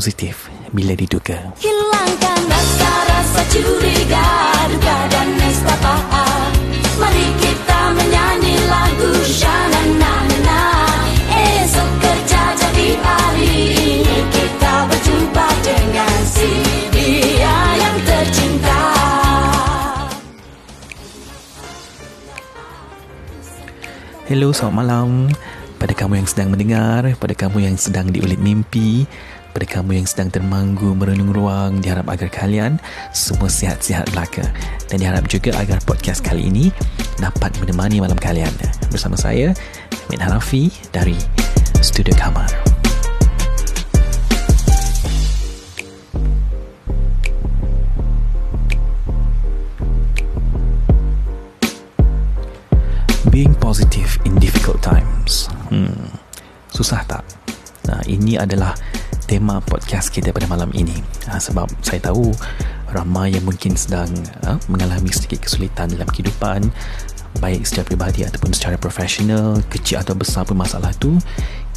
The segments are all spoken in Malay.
positif bila diduga. Hilangkan rasa-rasa curiga, duga dan nestapa. Mari kita menyanyi lagu Shanana na Esok kerja jadi hari ini kita berjumpa dengan si dia yang tercinta. Hello, selamat malam. Pada kamu yang sedang mendengar, pada kamu yang sedang diulit mimpi, pada kamu yang sedang termanggu merenung ruang, diharap agar kalian semua sihat-sihat belaka. Dan diharap juga agar podcast kali ini dapat menemani malam kalian. Bersama saya, Min Hanafi dari Studio Kamar. Being positive in difficult times. Hmm. Susah tak? Nah, ini adalah tema podcast kita pada malam ini. Ha, sebab saya tahu ramai yang mungkin sedang ha, mengalami sedikit kesulitan dalam kehidupan baik secara peribadi ataupun secara profesional, kecil atau besar pun masalah tu,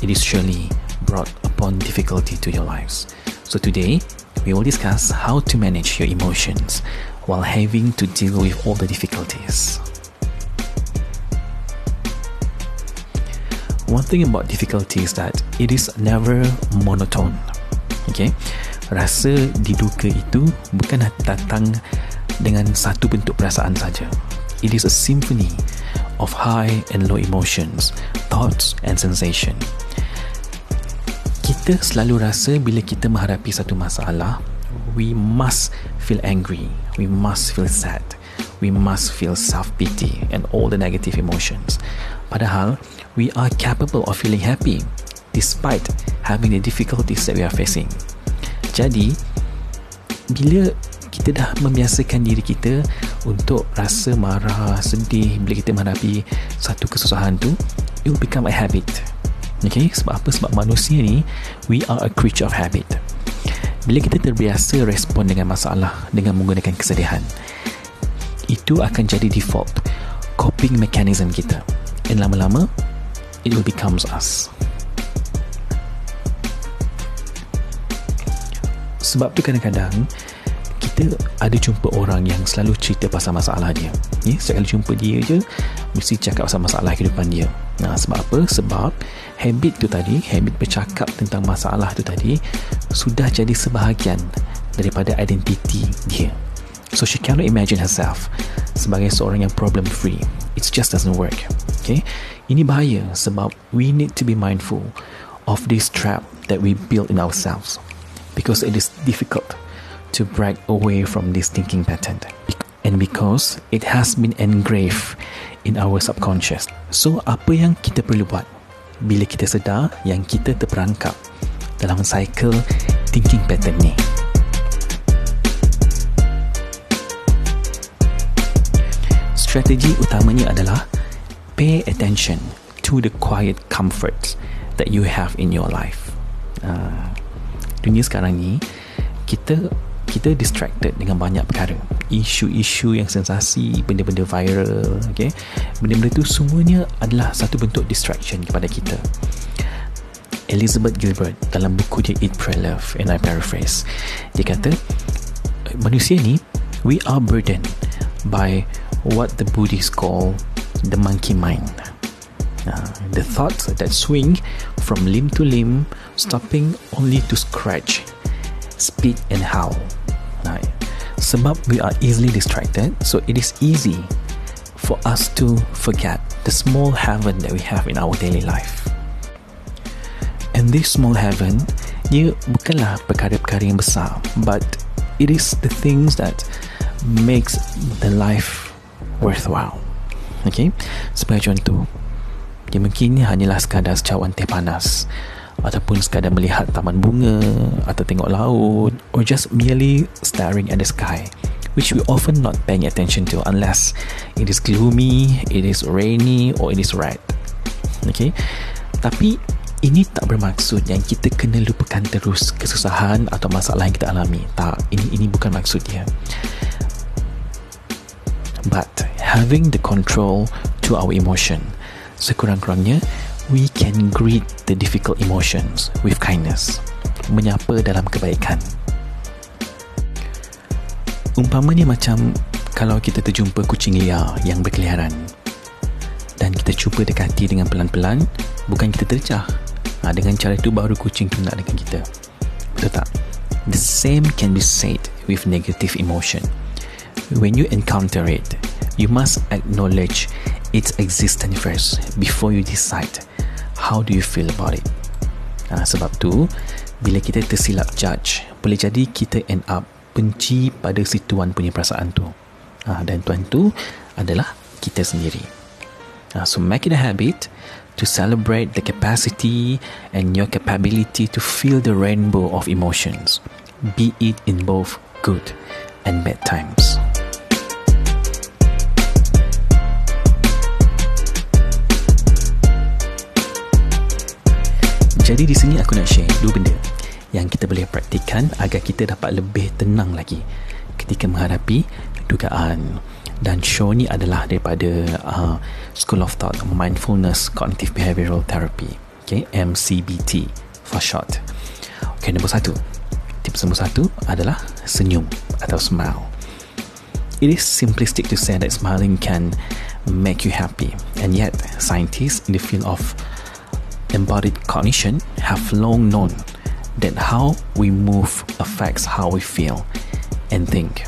it is surely brought upon difficulty to your lives. So today, we will discuss how to manage your emotions while having to deal with all the difficulties. One thing about difficulty is that it is never monotone. Okay, rasa diduga itu bukan datang dengan satu bentuk perasaan saja. It is a symphony of high and low emotions, thoughts and sensation. Kita selalu rasa bila kita menghadapi satu masalah, we must feel angry, we must feel sad, we must feel self-pity and all the negative emotions. Padahal, we are capable of feeling happy despite having the difficulties that we are facing. Jadi, bila kita dah membiasakan diri kita untuk rasa marah, sedih bila kita menghadapi satu kesusahan tu, it will become a habit. Okay, sebab apa? Sebab manusia ni, we are a creature of habit. Bila kita terbiasa respon dengan masalah dengan menggunakan kesedihan, itu akan jadi default coping mechanism kita. And lama-lama, it will becomes us. Sebab tu kadang-kadang kita ada jumpa orang yang selalu cerita pasal masalah dia. Ya, sekali jumpa dia je mesti cakap pasal masalah kehidupan dia. Nah, sebab apa? Sebab habit tu tadi, habit bercakap tentang masalah tu tadi sudah jadi sebahagian daripada identiti dia. So she cannot imagine herself sebagai seorang yang problem free. It just doesn't work. Okay? Ini bahaya sebab we need to be mindful of this trap that we build in ourselves because it is difficult to break away from this thinking pattern and because it has been engraved in our subconscious. So apa yang kita perlu buat bila kita sedar yang kita terperangkap dalam cycle thinking pattern ni? Strategi utamanya adalah pay attention to the quiet comforts that you have in your life. Uh, dunia sekarang ni kita kita distracted dengan banyak perkara isu-isu yang sensasi benda-benda viral okay? benda-benda tu semuanya adalah satu bentuk distraction kepada kita Elizabeth Gilbert dalam buku dia Eat, Pray, Love and I paraphrase dia kata manusia ni we are burdened by what the Buddhists call the monkey mind. Uh, the thoughts that swing from limb to limb, stopping only to scratch, spit, and howl. Uh, sebab we are easily distracted, so it is easy for us to forget the small heaven that we have in our daily life. And this small heaven, ia bukanlah perkara-perkara yang besar, but it is the things that makes the life worthwhile. Okay Sebagai contoh Dia mungkin hanyalah sekadar secawan teh panas Ataupun sekadar melihat taman bunga Atau tengok laut Or just merely staring at the sky Which we often not paying attention to Unless it is gloomy It is rainy Or it is red Okay Tapi ini tak bermaksud yang kita kena lupakan terus kesusahan atau masalah yang kita alami. Tak, ini ini bukan maksud dia. But having the control to our emotion, sekurang-kurangnya we can greet the difficult emotions with kindness. menyapa dalam kebaikan. Umpamanya macam kalau kita terjumpa kucing liar yang berkeliaran dan kita cuba dekati dengan pelan-pelan, bukan kita tercah. Ha, dengan cara itu baru kucing tu nak dengan kita. Betul tak? The same can be said with negative emotion. When you encounter it, you must acknowledge its existence first before you decide how do you feel about it. Ha, sebab tu, bila kita tersilap judge, boleh jadi kita end up benci pada si tuan punya perasaan tu. Ha, dan tuan tu adalah kita sendiri. Ha, so make it a habit to celebrate the capacity and your capability to feel the rainbow of emotions, be it in both good and bad times. Jadi di sini aku nak share dua benda yang kita boleh praktikkan agar kita dapat lebih tenang lagi ketika menghadapi dugaan. Dan show ni adalah daripada uh, School of Thought Mindfulness Cognitive Behavioral Therapy okay, MCBT for short. Okay, nombor satu. Tips nombor satu adalah senyum atau smile. It is simplistic to say that smiling can make you happy and yet scientists in the field of embodied cognition have long known that how we move affects how we feel and think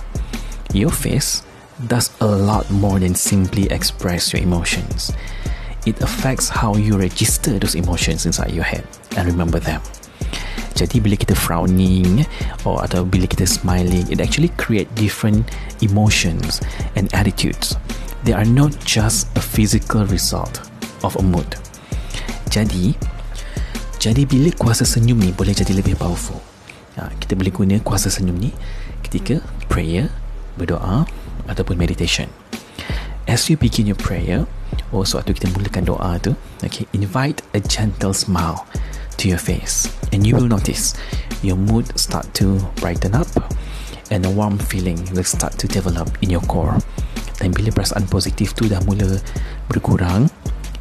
your face does a lot more than simply express your emotions. It affects how you register those emotions inside your head and remember them. Jadi bila kita frowning or atau bila kita smiling, it actually create different emotions and attitudes. They are not just a physical result of a mood. Jadi, jadi bila kuasa senyum ni boleh jadi lebih powerful. Ha, kita boleh guna kuasa senyum ni ketika prayer, berdoa, ataupun meditation. As you begin your prayer, or sewaktu kita mulakan doa tu, okay, invite a gentle smile to your face, and you will notice your mood start to brighten up, and a warm feeling will start to develop in your core. Dan bila perasaan positif tu dah mula berkurang,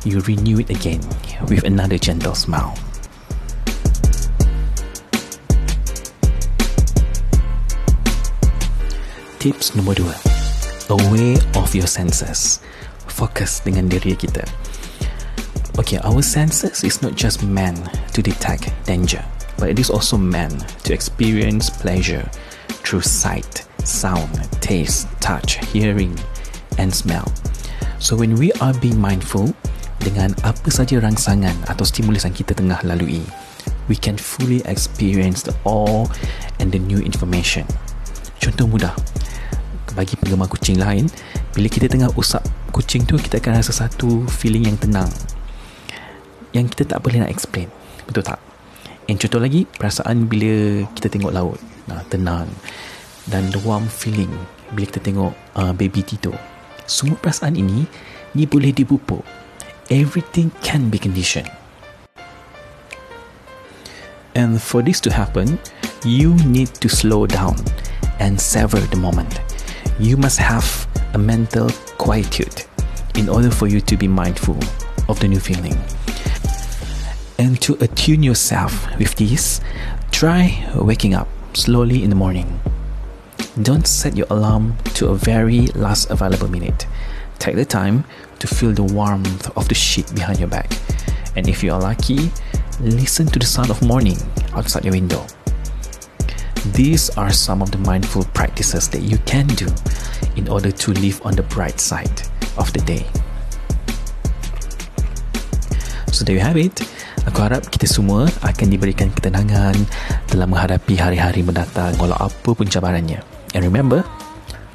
you renew it again with another gentle smile. Tips nombor dua aware of your senses. Fokus dengan diri kita. Okay, our senses is not just meant to detect danger, but it is also meant to experience pleasure through sight, sound, taste, touch, hearing, and smell. So when we are being mindful dengan apa saja rangsangan atau stimulus yang kita tengah lalui, we can fully experience the awe and the new information. Contoh mudah, bagi penggemar kucing lain bila kita tengah usap kucing tu kita akan rasa satu feeling yang tenang yang kita tak boleh nak explain. Betul tak? And contoh lagi perasaan bila kita tengok laut. Nah, tenang. Dan the warm feeling bila kita tengok uh, baby Tito. Semua perasaan ini ni boleh dipupuk everything can be conditioned and for this to happen you need to slow down and savor the moment you must have a mental quietude in order for you to be mindful of the new feeling. And to attune yourself with this, try waking up slowly in the morning. Don't set your alarm to a very last available minute. Take the time to feel the warmth of the sheet behind your back. And if you are lucky, listen to the sound of morning outside your window. These are some of the mindful practices that you can do in order to live on the bright side of the day. So there you have it. Aku harap kita semua akan diberikan ketenangan dalam menghadapi hari-hari mendatang walau apa pun cabarannya. And remember,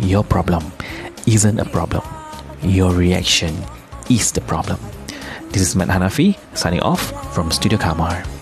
your problem isn't a problem. Your reaction is the problem. This is Matt Hanafi signing off from Studio Kamar.